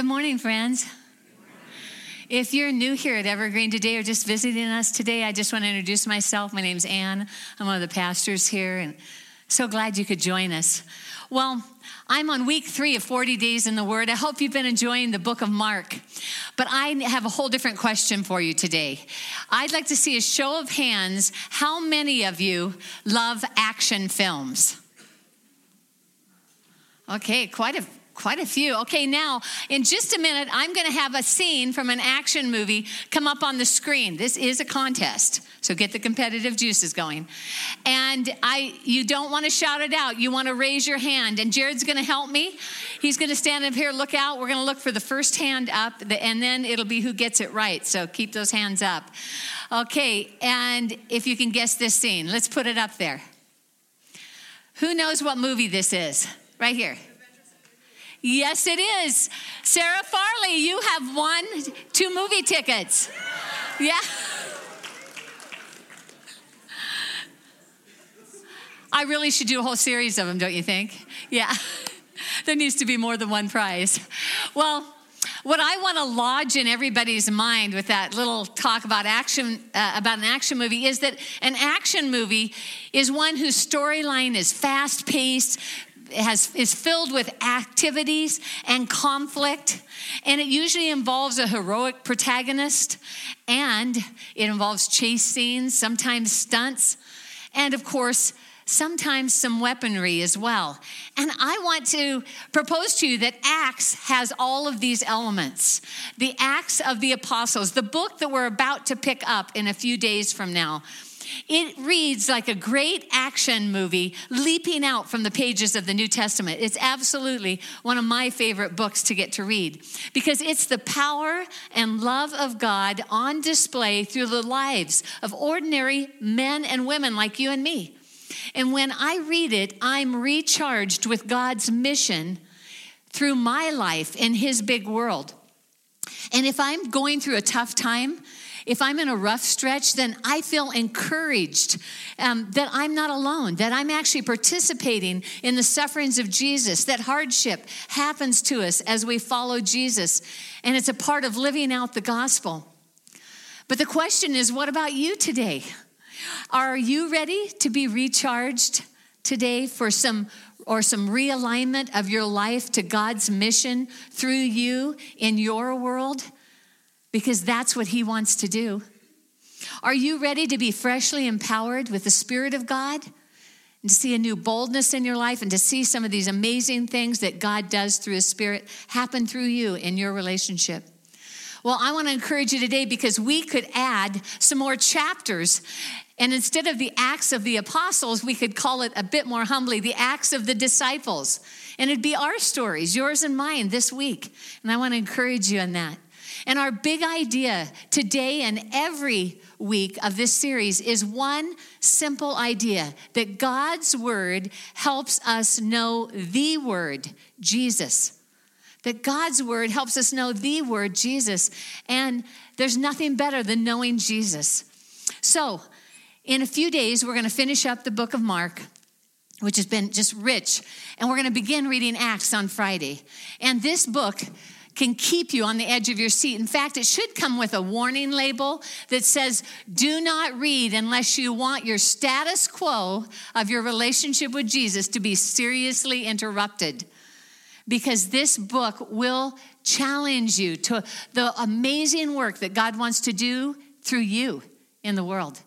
Good morning, friends. If you're new here at Evergreen today or just visiting us today, I just want to introduce myself. My name's Anne. I'm one of the pastors here, and so glad you could join us. Well, I'm on week three of 40 days in the Word. I hope you've been enjoying the book of Mark. But I have a whole different question for you today. I'd like to see a show of hands how many of you love action films? Okay, quite a Quite a few. Okay, now in just a minute, I'm going to have a scene from an action movie come up on the screen. This is a contest, so get the competitive juices going. And I, you don't want to shout it out. You want to raise your hand. And Jared's going to help me. He's going to stand up here, look out. We're going to look for the first hand up, and then it'll be who gets it right. So keep those hands up. Okay, and if you can guess this scene, let's put it up there. Who knows what movie this is? Right here. Yes, it is. Sarah Farley, you have won two movie tickets. Yeah. I really should do a whole series of them, don't you think? Yeah. there needs to be more than one prize. Well, what I want to lodge in everybody's mind with that little talk about action, uh, about an action movie, is that an action movie is one whose storyline is fast paced, has, is filled with activities and conflict, and it usually involves a heroic protagonist, and it involves chase scenes, sometimes stunts, and of course, sometimes some weaponry as well. And I want to propose to you that Acts has all of these elements. The Acts of the Apostles, the book that we're about to pick up in a few days from now it reads like a great action movie leaping out from the pages of the New Testament. It's absolutely one of my favorite books to get to read because it's the power and love of God on display through the lives of ordinary men and women like you and me. And when I read it, I'm recharged with God's mission through my life in His big world. And if I'm going through a tough time, if I'm in a rough stretch, then I feel encouraged um, that I'm not alone, that I'm actually participating in the sufferings of Jesus, that hardship happens to us as we follow Jesus, and it's a part of living out the gospel. But the question is what about you today? Are you ready to be recharged today for some or some realignment of your life to God's mission through you in your world? Because that's what He wants to do. Are you ready to be freshly empowered with the Spirit of God? And to see a new boldness in your life and to see some of these amazing things that God does through His Spirit happen through you in your relationship. Well, I want to encourage you today because we could add some more chapters. And instead of the Acts of the Apostles, we could call it a bit more humbly the Acts of the Disciples. And it'd be our stories, yours and mine, this week. And I want to encourage you in that. And our big idea today and every week of this series is one simple idea that God's word helps us know the word, Jesus. That God's word helps us know the word, Jesus. And there's nothing better than knowing Jesus. So, in a few days, we're going to finish up the book of Mark which has been just rich. And we're going to begin reading Acts on Friday. And this book can keep you on the edge of your seat. In fact, it should come with a warning label that says, Do not read unless you want your status quo of your relationship with Jesus to be seriously interrupted. Because this book will challenge you to the amazing work that God wants to do through you in the world.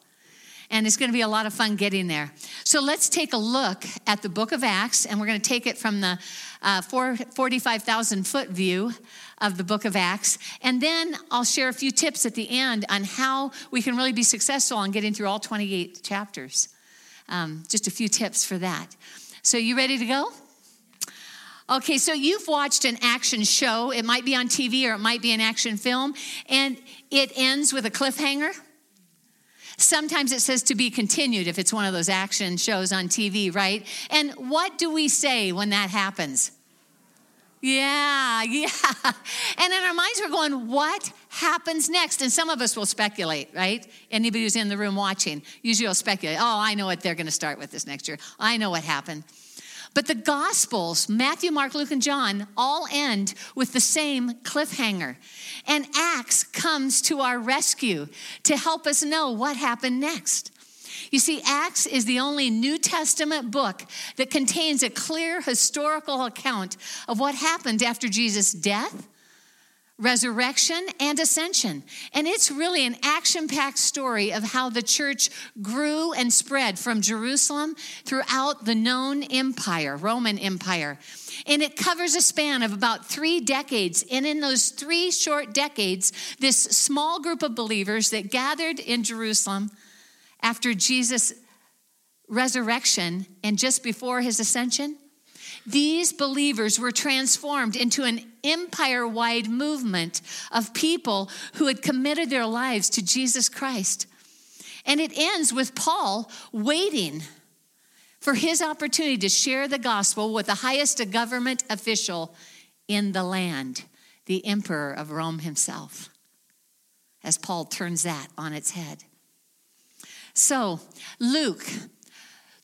And it's going to be a lot of fun getting there. So let's take a look at the book of Acts, and we're going to take it from the uh, 45,000 foot view of the book of Acts. And then I'll share a few tips at the end on how we can really be successful on getting through all 28 chapters. Um, just a few tips for that. So, you ready to go? Okay, so you've watched an action show. It might be on TV or it might be an action film, and it ends with a cliffhanger. Sometimes it says to be continued if it's one of those action shows on TV, right? And what do we say when that happens? Yeah, yeah. And in our minds, we're going, what happens next? And some of us will speculate, right? Anybody who's in the room watching usually will speculate, oh, I know what they're going to start with this next year. I know what happened. But the Gospels, Matthew, Mark, Luke, and John, all end with the same cliffhanger. And Acts comes to our rescue to help us know what happened next. You see, Acts is the only New Testament book that contains a clear historical account of what happened after Jesus' death, resurrection, and ascension. And it's really an action packed story of how the church grew and spread from Jerusalem throughout the known empire, Roman Empire. And it covers a span of about three decades. And in those three short decades, this small group of believers that gathered in Jerusalem after Jesus' resurrection and just before his ascension, these believers were transformed into an empire wide movement of people who had committed their lives to Jesus Christ. And it ends with Paul waiting for his opportunity to share the gospel with the highest government official in the land, the emperor of Rome himself, as Paul turns that on its head. So, Luke,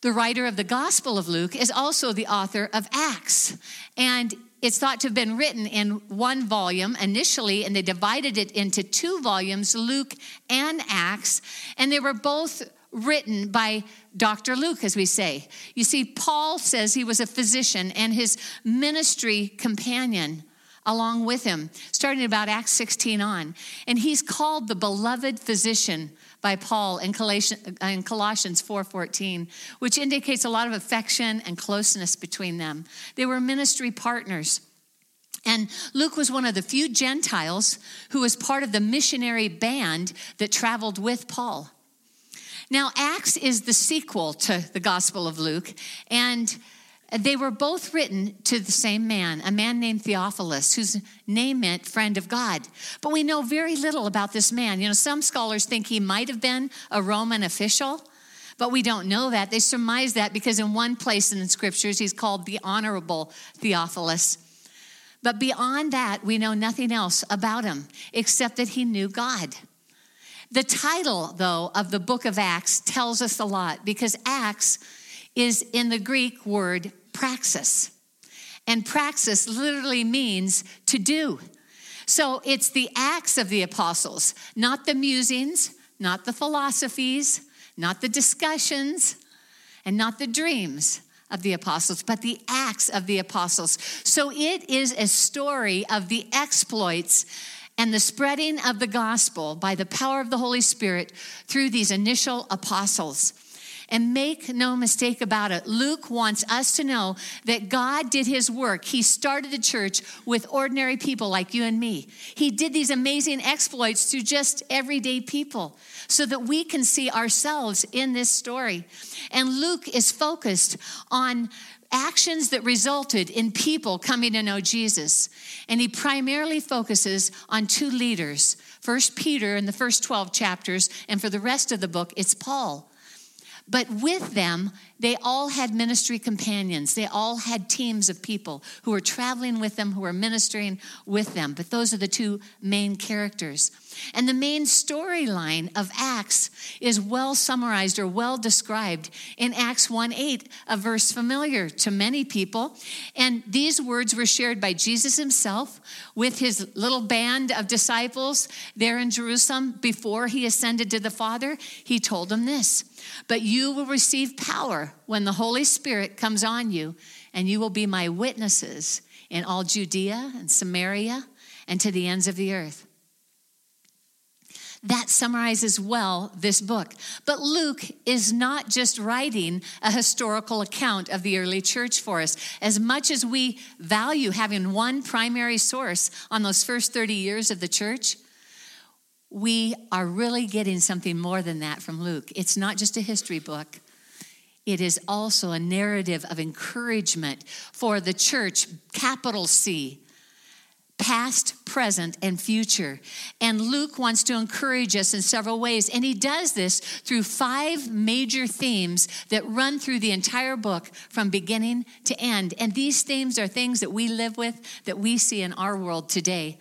the writer of the Gospel of Luke, is also the author of Acts. And it's thought to have been written in one volume initially, and they divided it into two volumes, Luke and Acts. And they were both written by Dr. Luke, as we say. You see, Paul says he was a physician, and his ministry companion along with him, starting about Acts 16 on. And he's called the beloved physician by Paul in Colossians uh, 4:14, which indicates a lot of affection and closeness between them. They were ministry partners. And Luke was one of the few Gentiles who was part of the missionary band that traveled with Paul. Now, Acts is the sequel to the Gospel of Luke, and they were both written to the same man, a man named Theophilus, whose name meant friend of God. But we know very little about this man. You know, some scholars think he might have been a Roman official, but we don't know that. They surmise that because in one place in the scriptures, he's called the Honorable Theophilus. But beyond that, we know nothing else about him except that he knew God. The title, though, of the book of Acts tells us a lot because Acts is in the Greek word praxis. And praxis literally means to do. So it's the acts of the apostles, not the musings, not the philosophies, not the discussions, and not the dreams of the apostles, but the acts of the apostles. So it is a story of the exploits and the spreading of the gospel by the power of the Holy Spirit through these initial apostles. And make no mistake about it, Luke wants us to know that God did his work. He started the church with ordinary people like you and me. He did these amazing exploits through just everyday people so that we can see ourselves in this story. And Luke is focused on actions that resulted in people coming to know Jesus. And he primarily focuses on two leaders. First Peter in the first 12 chapters, and for the rest of the book, it's Paul. But with them, they all had ministry companions. They all had teams of people who were traveling with them, who were ministering with them. But those are the two main characters. And the main storyline of Acts is well summarized or well described in Acts 1 8, a verse familiar to many people. And these words were shared by Jesus himself with his little band of disciples there in Jerusalem before he ascended to the Father. He told them this But you will receive power when the Holy Spirit comes on you, and you will be my witnesses in all Judea and Samaria and to the ends of the earth. That summarizes well this book. But Luke is not just writing a historical account of the early church for us. As much as we value having one primary source on those first 30 years of the church, we are really getting something more than that from Luke. It's not just a history book. It is also a narrative of encouragement for the church, capital C, past, present, and future. And Luke wants to encourage us in several ways. And he does this through five major themes that run through the entire book from beginning to end. And these themes are things that we live with, that we see in our world today.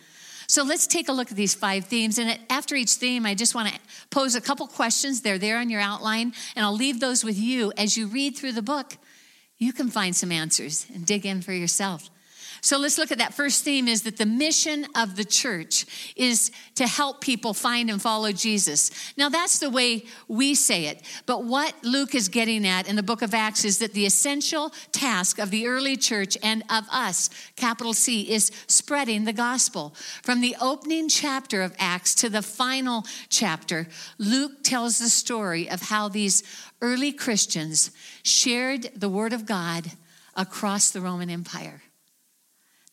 So let's take a look at these five themes. And after each theme, I just want to pose a couple questions. They're there on your outline, and I'll leave those with you as you read through the book. You can find some answers and dig in for yourself. So let's look at that first theme is that the mission of the church is to help people find and follow Jesus. Now that's the way we say it. But what Luke is getting at in the book of Acts is that the essential task of the early church and of us, capital C, is spreading the gospel. From the opening chapter of Acts to the final chapter, Luke tells the story of how these early Christians shared the word of God across the Roman Empire.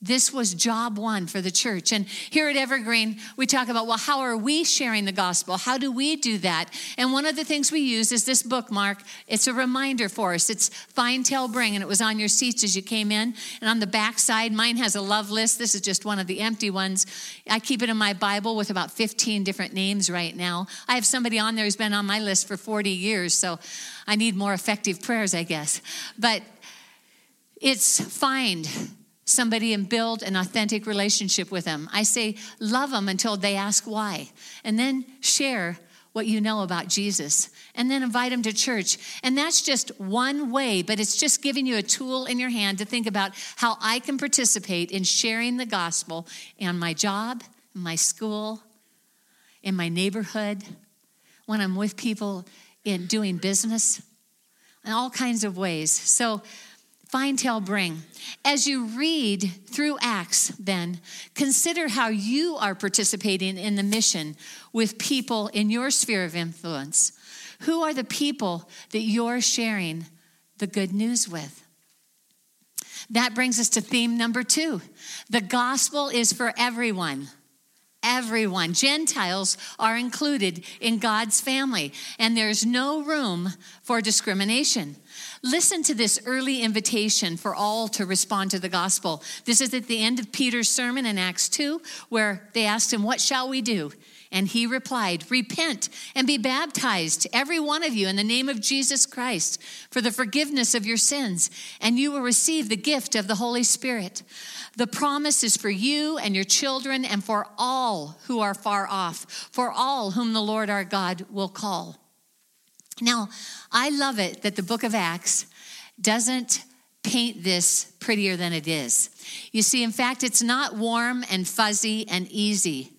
This was job one for the church. And here at Evergreen, we talk about, well, how are we sharing the gospel? How do we do that? And one of the things we use is this bookmark. It's a reminder for us. It's Find, Tell, Bring, and it was on your seats as you came in. And on the back side, mine has a love list. This is just one of the empty ones. I keep it in my Bible with about 15 different names right now. I have somebody on there who's been on my list for 40 years, so I need more effective prayers, I guess. But it's find somebody and build an authentic relationship with them. I say, love them until they ask why, and then share what you know about Jesus, and then invite them to church. And that's just one way, but it's just giving you a tool in your hand to think about how I can participate in sharing the gospel in my job, my school, in my neighborhood, when I'm with people in doing business, in all kinds of ways. So, Find, tell, bring. As you read through Acts, then, consider how you are participating in the mission with people in your sphere of influence. Who are the people that you're sharing the good news with? That brings us to theme number two the gospel is for everyone everyone. Gentiles are included in God's family, and there's no room for discrimination. Listen to this early invitation for all to respond to the gospel. This is at the end of Peter's sermon in Acts 2, where they asked him, What shall we do? And he replied, Repent and be baptized, every one of you, in the name of Jesus Christ, for the forgiveness of your sins, and you will receive the gift of the Holy Spirit. The promise is for you and your children, and for all who are far off, for all whom the Lord our God will call. Now, I love it that the book of Acts doesn't paint this prettier than it is. You see, in fact, it's not warm and fuzzy and easy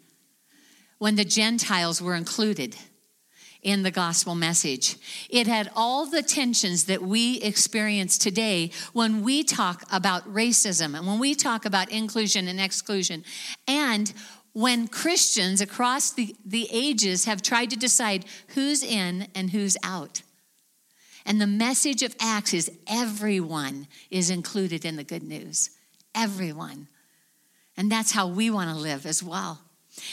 when the Gentiles were included in the gospel message. It had all the tensions that we experience today when we talk about racism and when we talk about inclusion and exclusion. And when Christians across the, the ages have tried to decide who's in and who's out. And the message of Acts is everyone is included in the good news. Everyone. And that's how we want to live as well.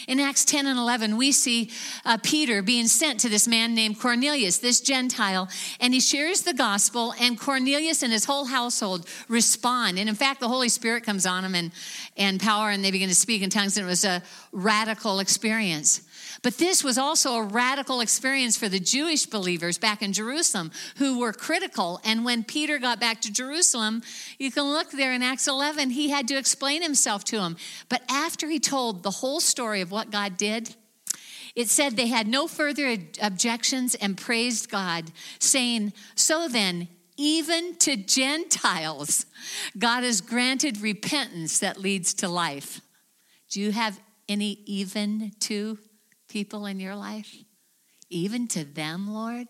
In Acts 10 and 11, we see uh, Peter being sent to this man named Cornelius, this Gentile, and he shares the gospel, and Cornelius and his whole household respond. And in fact, the Holy Spirit comes on them and, and power, and they begin to speak in tongues, and it was a radical experience. But this was also a radical experience for the Jewish believers back in Jerusalem who were critical. And when Peter got back to Jerusalem, you can look there in Acts 11, he had to explain himself to them. But after he told the whole story of what God did, it said they had no further objections and praised God, saying, So then, even to Gentiles, God has granted repentance that leads to life. Do you have any even to people in your life? Even to them, Lord?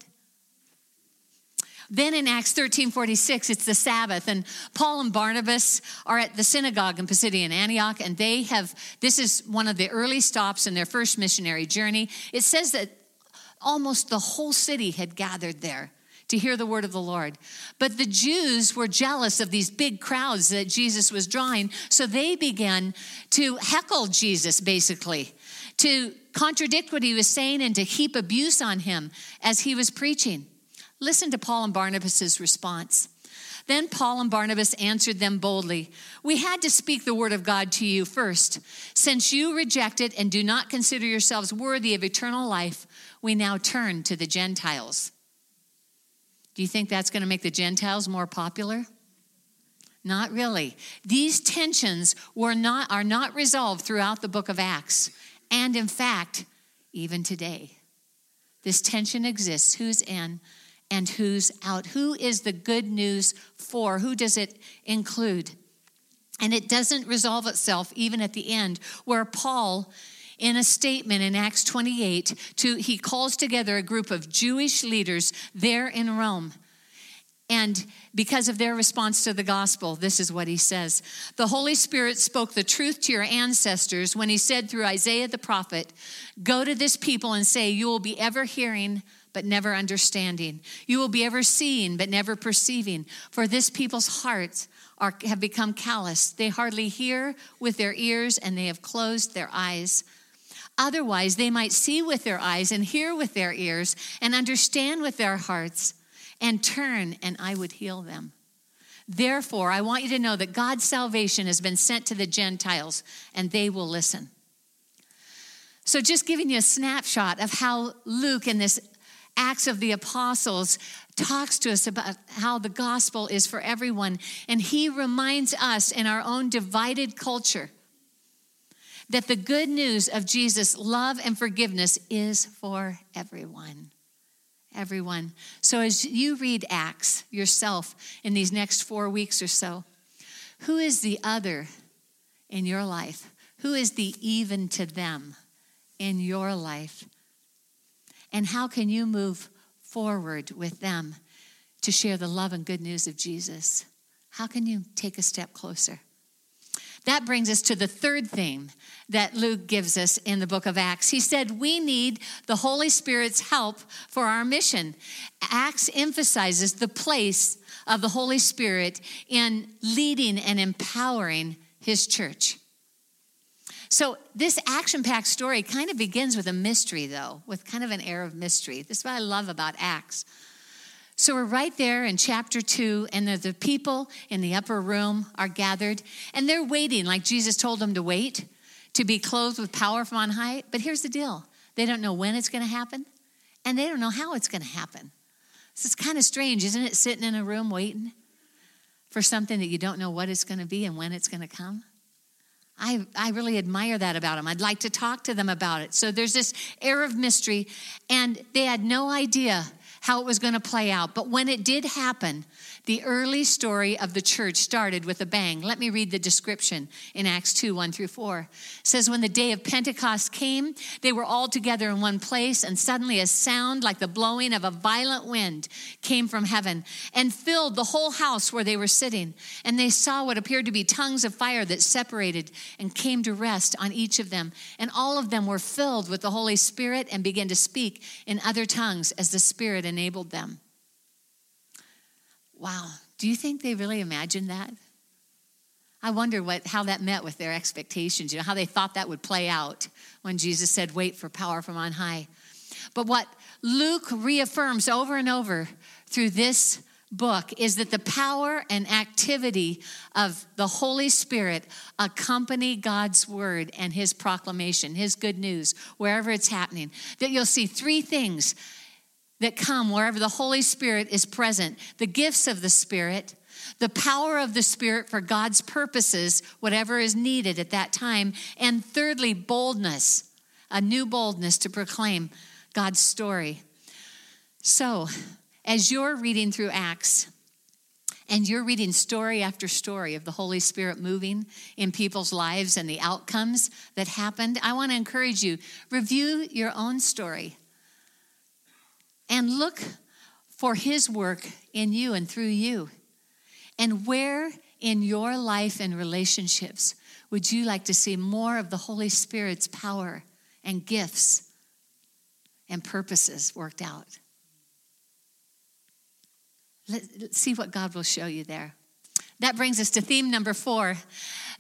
Then in Acts 13 46, it's the Sabbath, and Paul and Barnabas are at the synagogue in Pisidian Antioch, and they have this is one of the early stops in their first missionary journey. It says that almost the whole city had gathered there to hear the word of the Lord. But the Jews were jealous of these big crowds that Jesus was drawing, so they began to heckle Jesus, basically, to contradict what he was saying and to heap abuse on him as he was preaching. Listen to Paul and Barnabas' response. Then Paul and Barnabas answered them boldly We had to speak the word of God to you first. Since you reject it and do not consider yourselves worthy of eternal life, we now turn to the Gentiles. Do you think that's going to make the Gentiles more popular? Not really. These tensions were not, are not resolved throughout the book of Acts. And in fact, even today, this tension exists who's in and who's out. Who is the good news for? Who does it include? And it doesn't resolve itself even at the end, where Paul, in a statement in Acts 28, to, he calls together a group of Jewish leaders there in Rome. And because of their response to the gospel, this is what he says The Holy Spirit spoke the truth to your ancestors when he said through Isaiah the prophet, Go to this people and say, You will be ever hearing but never understanding. You will be ever seeing, but never perceiving. For this people's hearts are, have become callous. They hardly hear with their ears, and they have closed their eyes. Otherwise, they might see with their eyes and hear with their ears and understand with their hearts and turn, and I would heal them. Therefore, I want you to know that God's salvation has been sent to the Gentiles, and they will listen. So, just giving you a snapshot of how Luke, in this Acts of the Apostles talks to us about how the gospel is for everyone. And he reminds us in our own divided culture that the good news of Jesus' love and forgiveness is for everyone. Everyone. So as you read Acts yourself in these next four weeks or so, who is the other in your life? Who is the even to them in your life? And how can you move forward with them to share the love and good news of Jesus? How can you take a step closer? That brings us to the third theme that Luke gives us in the book of Acts. He said, We need the Holy Spirit's help for our mission. Acts emphasizes the place of the Holy Spirit in leading and empowering his church. So, this action packed story kind of begins with a mystery, though, with kind of an air of mystery. This is what I love about Acts. So, we're right there in chapter two, and the, people in the upper room are gathered, and they're waiting, like Jesus told them to wait, to be clothed with power from on high. But here's the deal they don't know when it's going to happen, and they don't know how it's going to happen. This is kind of strange, isn't it? Sitting in a room waiting for something that you don't know what it's going to be and when it's going to come. I, I really admire that about them. I'd like to talk to them about it. So there's this air of mystery, and they had no idea how it was going to play out. But when it did happen, the early story of the church started with a bang. Let me read the description in Acts 2 1 through 4. It says, When the day of Pentecost came, they were all together in one place, and suddenly a sound like the blowing of a violent wind came from heaven and filled the whole house where they were sitting. And they saw what appeared to be tongues of fire that separated and came to rest on each of them. And all of them were filled with the Holy Spirit and began to speak in other tongues as the Spirit enabled them. Wow. Do you think they really imagined that? I wonder what, how that met with their expectations, you know, how they thought that would play out when Jesus said, Wait for power from on high. But what Luke reaffirms over and over through this book is that the power and activity of the Holy Spirit accompany God's word and his proclamation, his good news, wherever it's happening. That you'll see three things that come wherever the Holy Spirit is present. The gifts of the Spirit, the power of the Spirit for God's purposes, whatever is needed at that time, and thirdly, boldness, a new boldness to proclaim God's story. So, as you're reading through Acts, and you're reading story after story of the Holy Spirit moving in people's lives and the outcomes that happened, I want to encourage you review your own story and look for His work in you and through you. And where in your life and relationships would you like to see more of the Holy Spirit's power and gifts and purposes worked out? Let's see what God will show you there. That brings us to theme number four.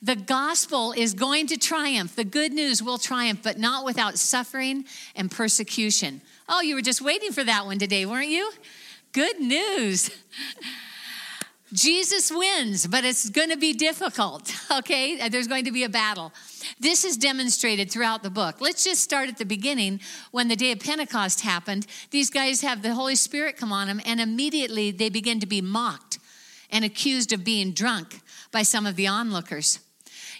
The gospel is going to triumph. The good news will triumph, but not without suffering and persecution. Oh, you were just waiting for that one today, weren't you? Good news. Jesus wins, but it's going to be difficult, okay? Uh, there's going to be a battle. This is demonstrated throughout the book. Let's just start at the beginning when the day of Pentecost happened. These guys have the Holy Spirit come on them, and immediately they begin to be mocked and accused of being drunk by some of the onlookers.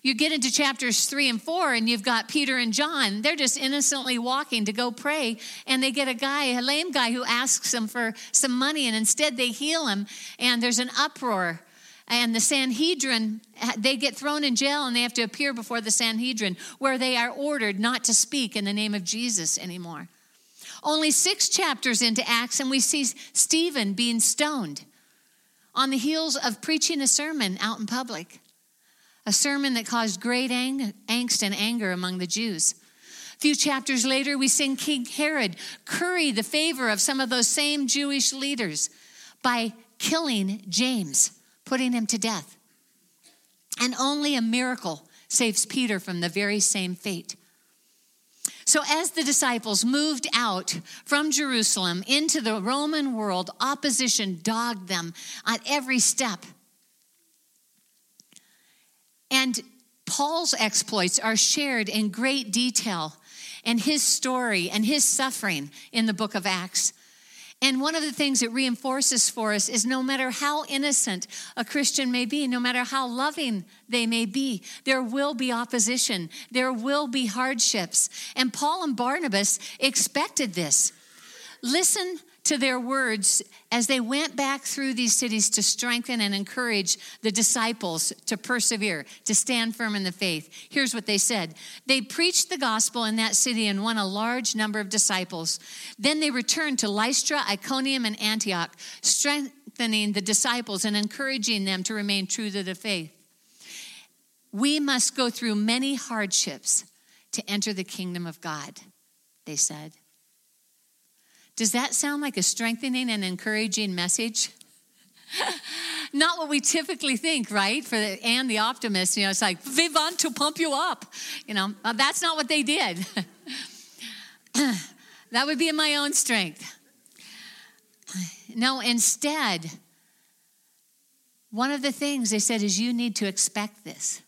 You get into chapters three and four, and you've got Peter and John. They're just innocently walking to go pray, and they get a guy, a lame guy, who asks them for some money, and instead they heal him, and there's an uproar. And the Sanhedrin, they get thrown in jail and they have to appear before the Sanhedrin, where they are ordered not to speak in the name of Jesus anymore. Only six chapters into Acts, and we see Stephen being stoned on the heels of preaching a sermon out in public, a sermon that caused great ang- angst and anger among the Jews. A few chapters later, we see King Herod curry the favor of some of those same Jewish leaders by killing James, putting him to death. And only a miracle saves Peter from the very same fate. So, as the disciples moved out from Jerusalem into the Roman world, opposition dogged them at every step. And Paul's exploits are shared in great detail, and his story and his suffering in the book of Acts. And one of the things it reinforces for us is no matter how innocent a Christian may be, no matter how loving they may be, there will be opposition, there will be hardships. And Paul and Barnabas expected this. Listen to their words as they went back through these cities to strengthen and encourage the disciples to persevere, to stand firm in the faith. Here's what they said They preached the gospel in that city and won a large number of disciples. Then they returned to Lystra, Iconium, and Antioch, strengthening the disciples and encouraging them to remain true to the faith. We must go through many hardships to enter the kingdom of God, they said. Does that sound like a strengthening and encouraging message? Not what we typically think, right? For the, and the optimist, you know, it's like we want to pump you up. You know, uh, that's not what they did. that would be in my own strength. No, instead, one of the things they said is you need to expect this.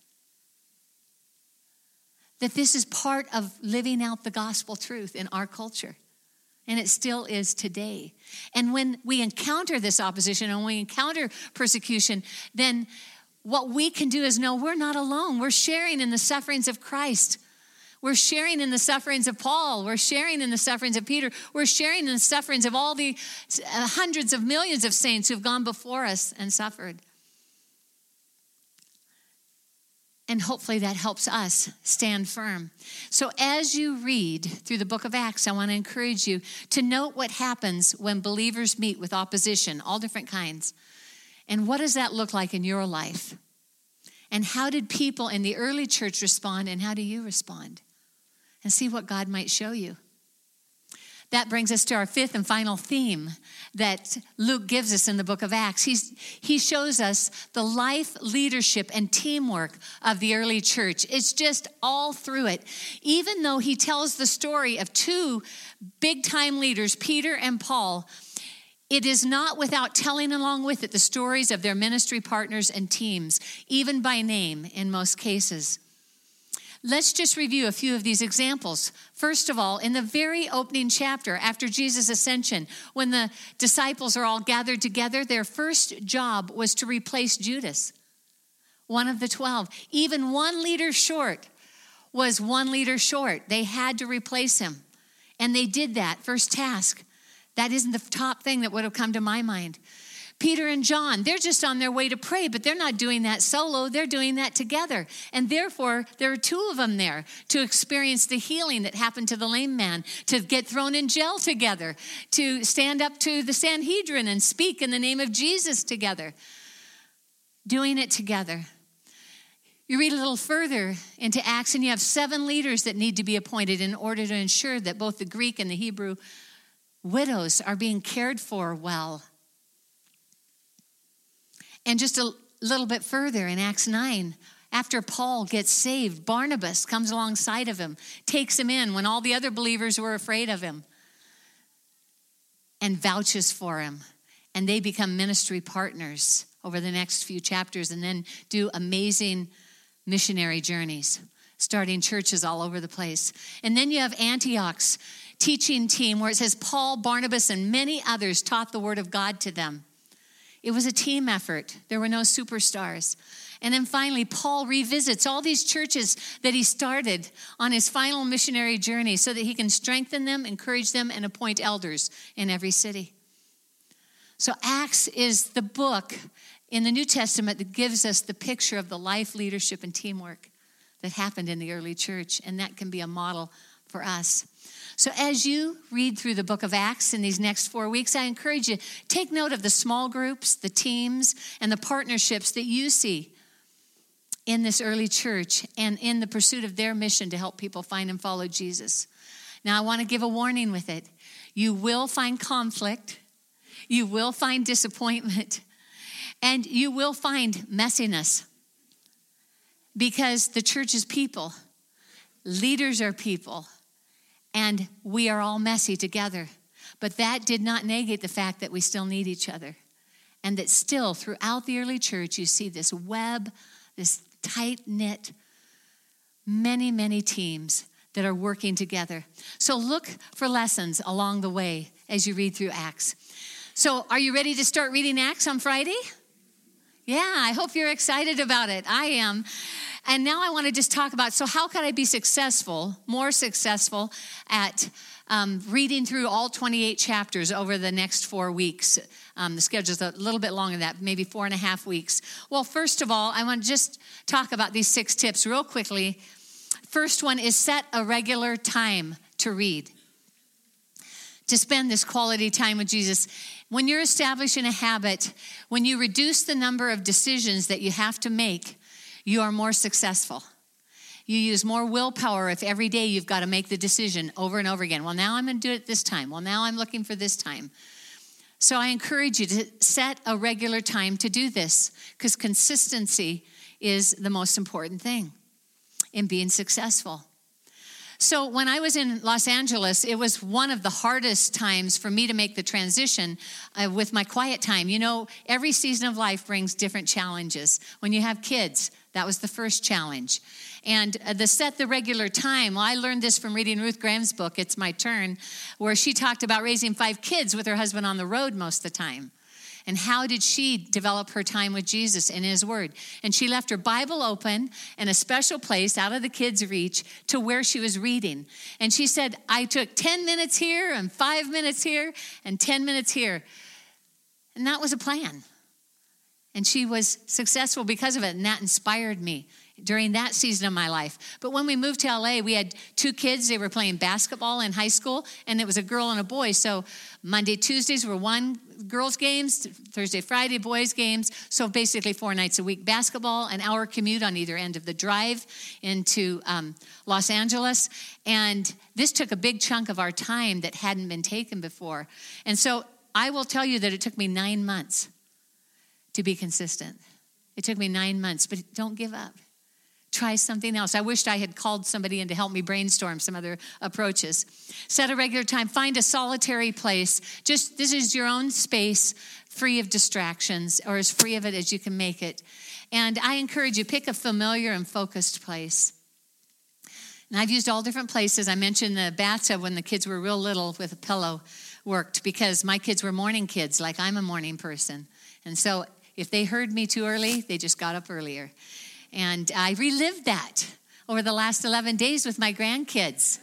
That this is part of living out the gospel truth in our culture and it still is today. And when we encounter this opposition and we encounter persecution, then what we can do is know we're not alone. We're sharing in the sufferings of Christ. We're sharing in the sufferings of Paul. We're sharing in the sufferings of Peter. We're sharing in the sufferings of all the uh, hundreds of millions of saints who've gone before us and suffered. And hopefully that helps us stand firm. So, as you read through the book of Acts, I want to encourage you to note what happens when believers meet with opposition, all different kinds. And what does that look like in your life? And how did people in the early church respond, and how do you respond? And see what God might show you. That brings us to our fifth and final theme that Luke gives us in the book of Acts. He's, he shows us the life, leadership, and teamwork of the early church. It's just all through it. Even though he tells the story of two big time leaders, Peter and Paul, it is not without telling along with it the stories of their ministry partners and teams, even by name in most cases. Let's just review a few of these examples. First of all, in the very opening chapter after Jesus' ascension, when the disciples are all gathered together, their first job was to replace Judas, one of the 12. Even one leader short was one leader short. They had to replace him. And they did that. First task. That isn't the top thing that would have come to my mind. Peter and John, they're just on their way to pray, but they're not doing that solo. They're doing that together. And therefore, there are two of them there to experience the healing that happened to the lame man, to get thrown in jail together, to stand up to the Sanhedrin and speak in the name of Jesus together. Doing it together. You read a little further into Acts, and you have seven leaders that need to be appointed in order to ensure that both the Greek and the Hebrew widows are being cared for well. And just a little bit further in Acts 9, after Paul gets saved, Barnabas comes alongside of him, takes him in when all the other believers were afraid of him, and vouches for him. And they become ministry partners over the next few chapters and then do amazing missionary journeys, starting churches all over the place. And then you have Antioch's teaching team where it says Paul, Barnabas, and many others taught the word of God to them. It was a team effort. There were no superstars. And then finally, Paul revisits all these churches that he started on his final missionary journey so that he can strengthen them, encourage them, and appoint elders in every city. So, Acts is the book in the New Testament that gives us the picture of the life, leadership, and teamwork that happened in the early church, and that can be a model for us. So, as you read through the book of Acts in these next four weeks, I encourage you take note of the small groups, the teams, and the partnerships that you see in this early church and in the pursuit of their mission to help people find and follow Jesus. Now, I want to give a warning with it. You will find conflict, you will find disappointment, and you will find messiness because the church is people, leaders are people and we are all messy together. But that did not negate the fact that we still need each other. And that still, throughout the early church, you see this web, this tight knit, many, many teams that are working together. So look for lessons along the way as you read through Acts. So, are you ready to start reading Acts on Friday? Yeah, I hope you're excited about it. I am. And now I want to just talk about so, how can I be successful, more successful at um, reading through all 28 chapters over the next four weeks? Um, the schedule's a little bit longer than that, maybe four and a half weeks. Well, first of all, I want to just talk about these six tips real quickly. First one is set a regular time to read to spend this quality time with Jesus. When you're establishing a habit, when you reduce the number of decisions that you have to make, you are more successful. You use more willpower if every day you've got to make the decision over and over again. Well, now I'm going to do it this time. Well, now I'm looking for this time. So I encourage you to set a regular time to do this because consistency is the most important thing in being successful. So, when I was in Los Angeles, it was one of the hardest times for me to make the transition uh, with my quiet time. You know, every season of life brings different challenges. When you have kids, that was the first challenge. And uh, the set the regular time, well, I learned this from reading Ruth Graham's book, It's My Turn, where she talked about raising five kids with her husband on the road most of the time. And how did she develop her time with Jesus in His Word? And she left her Bible open in a special place out of the kids' reach to where she was reading. And she said, I took 10 minutes here and five minutes here and 10 minutes here. And that was a plan. And she was successful because of it, and that inspired me during that season of my life. But when we moved to LA, we had two kids. They were playing basketball in high school, and it was a girl and a boy. So Monday, Tuesdays were one girls' games, Thursday, Friday, boys' games. So basically, four nights a week basketball, an hour commute on either end of the drive into um, Los Angeles. And this took a big chunk of our time that hadn't been taken before. And so I will tell you that it took me nine months to be consistent. It took me nine months, but don't give up. Try something else. I wished I had called somebody in to help me brainstorm some other approaches. Set a regular time. Find a solitary place. Just this is your own space, free of distractions, or as free of it as you can make it. And I encourage you, pick a familiar and focused place. And I've used all different places. I mentioned the bathtub when the kids were real little with a pillow worked because my kids were morning kids, like I'm a morning person. And so if they heard me too early, they just got up earlier. And I relived that over the last 11 days with my grandkids.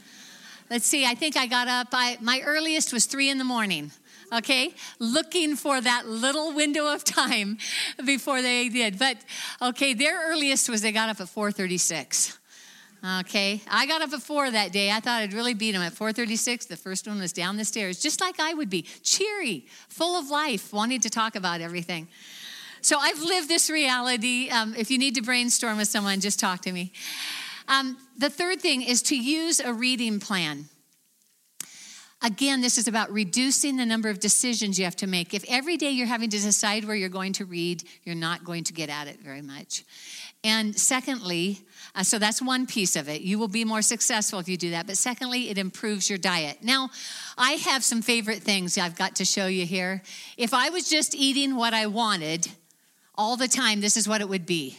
Let's see, I think I got up, I, my earliest was three in the morning okay? Looking for that little window of time before they did but okay their earliest was they got up at 436 okay? I got up at 4 that day i thought i'd really beat them at 436 the first one was down the stairs just like i would be cheery full of life wanting to talk about everything so I've lived this reality. Um, if you need to brainstorm with someone, just talk to me. Um, the third thing is to use a reading plan. Again, this is about reducing the number of decisions you have to make. If every day you're having to decide where you're going to read, you're not going to get at it very much. And secondly, uh, so that's one piece of it. You will be more successful if you do that. But secondly, it improves your diet. Now, I have some favorite things I've got to show you here. If I was just eating what I wanted, all the time, this is what it would be.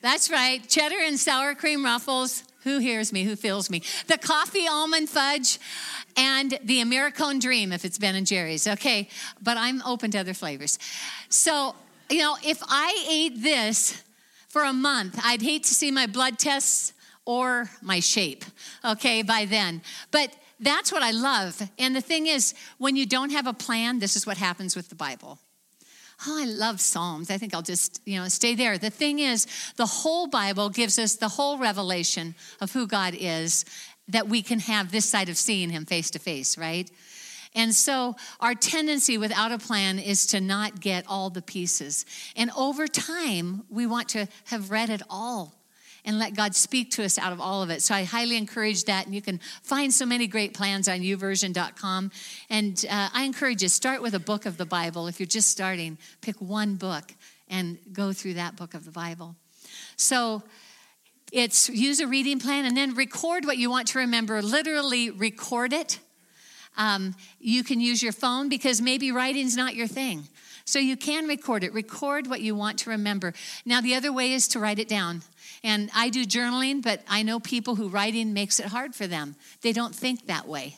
That's right, cheddar and sour cream ruffles. Who hears me? Who feels me? The coffee almond fudge and the Americone Dream, if it's Ben and Jerry's. Okay, but I'm open to other flavors. So You know, if I ate this for a month, I'd hate to see my blood tests or my shape, okay, by then. But that's what I love. And the thing is, when you don't have a plan, this is what happens with the Bible. Oh, I love Psalms. I think I'll just, you know, stay there. The thing is, the whole Bible gives us the whole revelation of who God is that we can have this side of seeing him face to face, right? And so our tendency without a plan is to not get all the pieces. And over time, we want to have read it all and let God speak to us out of all of it. So I highly encourage that. And you can find so many great plans on youversion.com. And uh, I encourage you, start with a book of the Bible. If you're just starting, pick one book and go through that book of the Bible. So it's use a reading plan and then record what you want to remember. Literally record it. Um, you can use your phone because maybe writing's not your thing. So you can record it. Record what you want to remember. Now, the other way is to write it down. And I do journaling, but I know people who writing makes it hard for them. They don't think that way.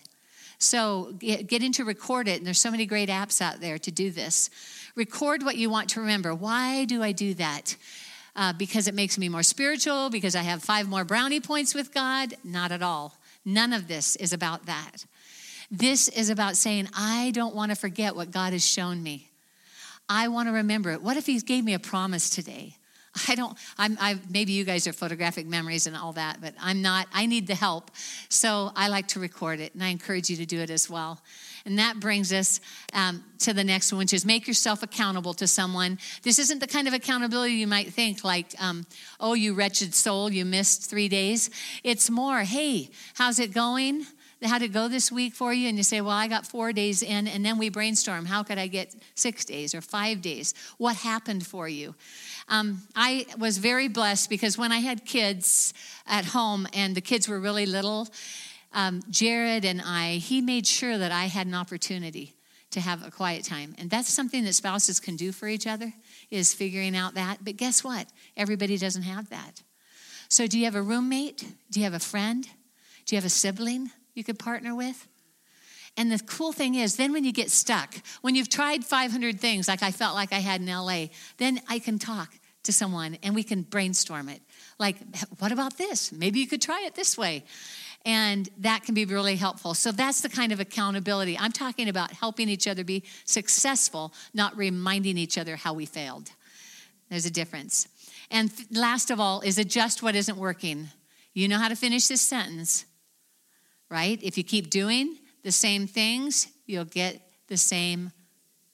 So get, get into record it, and there's so many great apps out there to do this. Record what you want to remember. Why do I do that? Uh, because it makes me more spiritual, because I have five more brownie points with God? Not at all. None of this is about that. This is about saying, I don't want to forget what God has shown me. I want to remember it. What if He gave me a promise today? I don't, I'm, I, maybe you guys are photographic memories and all that, but I'm not, I need the help. So I like to record it, and I encourage you to do it as well. And that brings us um, to the next one, which is make yourself accountable to someone. This isn't the kind of accountability you might think, like, um, oh, you wretched soul, you missed three days. It's more, hey, how's it going? How'd it go this week for you? And you say, Well, I got four days in, and then we brainstorm. How could I get six days or five days? What happened for you? Um, I was very blessed because when I had kids at home and the kids were really little, um, Jared and I, he made sure that I had an opportunity to have a quiet time. And that's something that spouses can do for each other, is figuring out that. But guess what? Everybody doesn't have that. So, do you have a roommate? Do you have a friend? Do you have a sibling? You could partner with. And the cool thing is, then when you get stuck, when you've tried 500 things like I felt like I had in LA, then I can talk to someone and we can brainstorm it. Like, what about this? Maybe you could try it this way. And that can be really helpful. So that's the kind of accountability. I'm talking about helping each other be successful, not reminding each other how we failed. There's a difference. And last of all, is adjust what isn't working. You know how to finish this sentence right? If you keep doing the same things, you'll get the same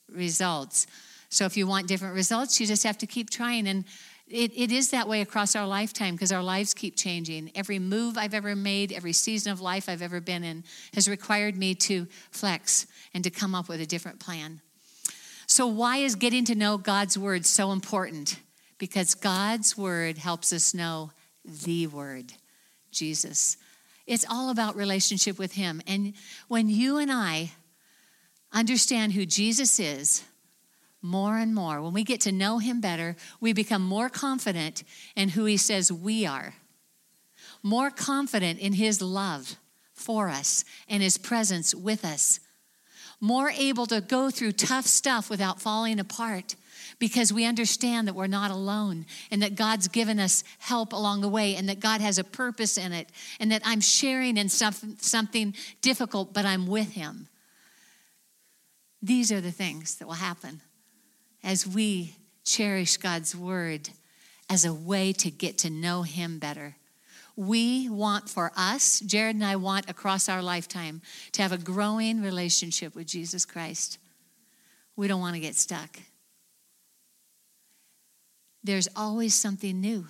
results. So if you want different results, you just have to keep trying. And it, it is that way across our lifetime because our lives keep changing. Every move I've ever made, every season of life I've ever been in has required me to flex and to come up with a different plan. So, why is getting to know God's word so important? Because God's word helps us know the word, Jesus. It's all about relationship with Him. And when you and I understand who Jesus is more and more, when we get to know Him better, we become more confident in who He says we are, more confident in His love for us and His presence with us, more able to go through tough stuff without falling apart because we understand that we're not alone and that God's given us help along the way and that God has a purpose in it and that I'm sharing in something difficult, but I'm with Him. These are the things that will happen as we cherish God's word as a way to get to know Him better. We want for us, Jared and I want across our lifetime, to have a growing relationship with Jesus Christ. We don't want to get stuck there's always something new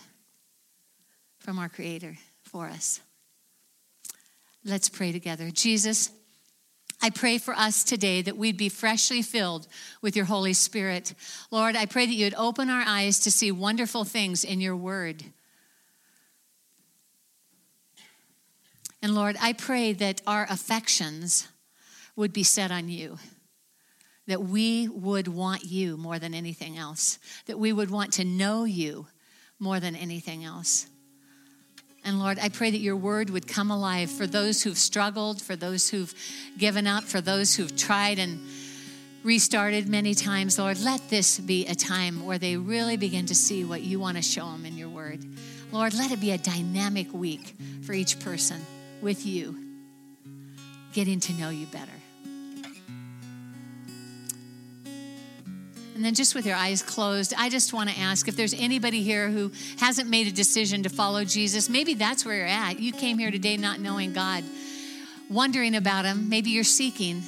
from our Creator for us. Let's pray together. Jesus, I pray for us today that we'd be freshly filled with your Holy Spirit. Lord, I pray that you'd open our eyes to see wonderful things in your word. And Lord, I pray that our affections would be set on you that we would want you more than anything else, that we would want to know you more than anything else. And Lord, I pray that your word would come alive for those who've struggled, for those who've given up, for those who've tried and restarted many times, Lord, let this be a time where they really begin to see what you want to show them in your word. Lord, let it be a dynamic week for each person with you, getting to know you better. And then, just with your eyes closed, I just want to ask if there's anybody here who hasn't made a decision to follow Jesus, maybe that's where you're at. You came here today not knowing God, wondering about Him. Maybe you're seeking.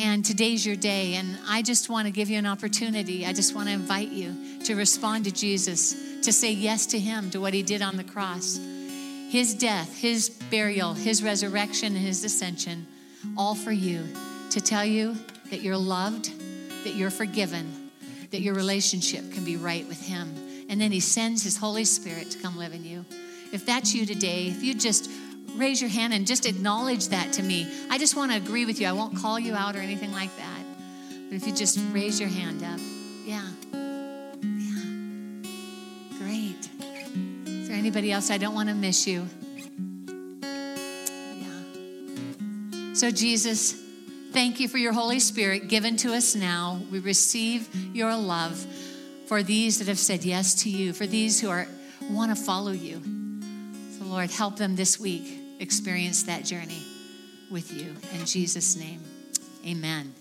And today's your day. And I just want to give you an opportunity. I just want to invite you to respond to Jesus, to say yes to Him, to what He did on the cross. His death, His burial, His resurrection, and His ascension, all for you, to tell you that you're loved that you're forgiven, that your relationship can be right with Him. And then He sends His Holy Spirit to come live in you. If that's you today, if you just raise your hand and just acknowledge that to me, I just want to agree with you. I won't call you out or anything like that. But if you just raise your hand up, yeah. Yeah. Great. Is there anybody else? I don't want to miss you. Yeah. So, Jesus, Thank you for your Holy Spirit given to us now. We receive your love for these that have said yes to you, for these who are want to follow you. So Lord, help them this week experience that journey with you. In Jesus' name, amen.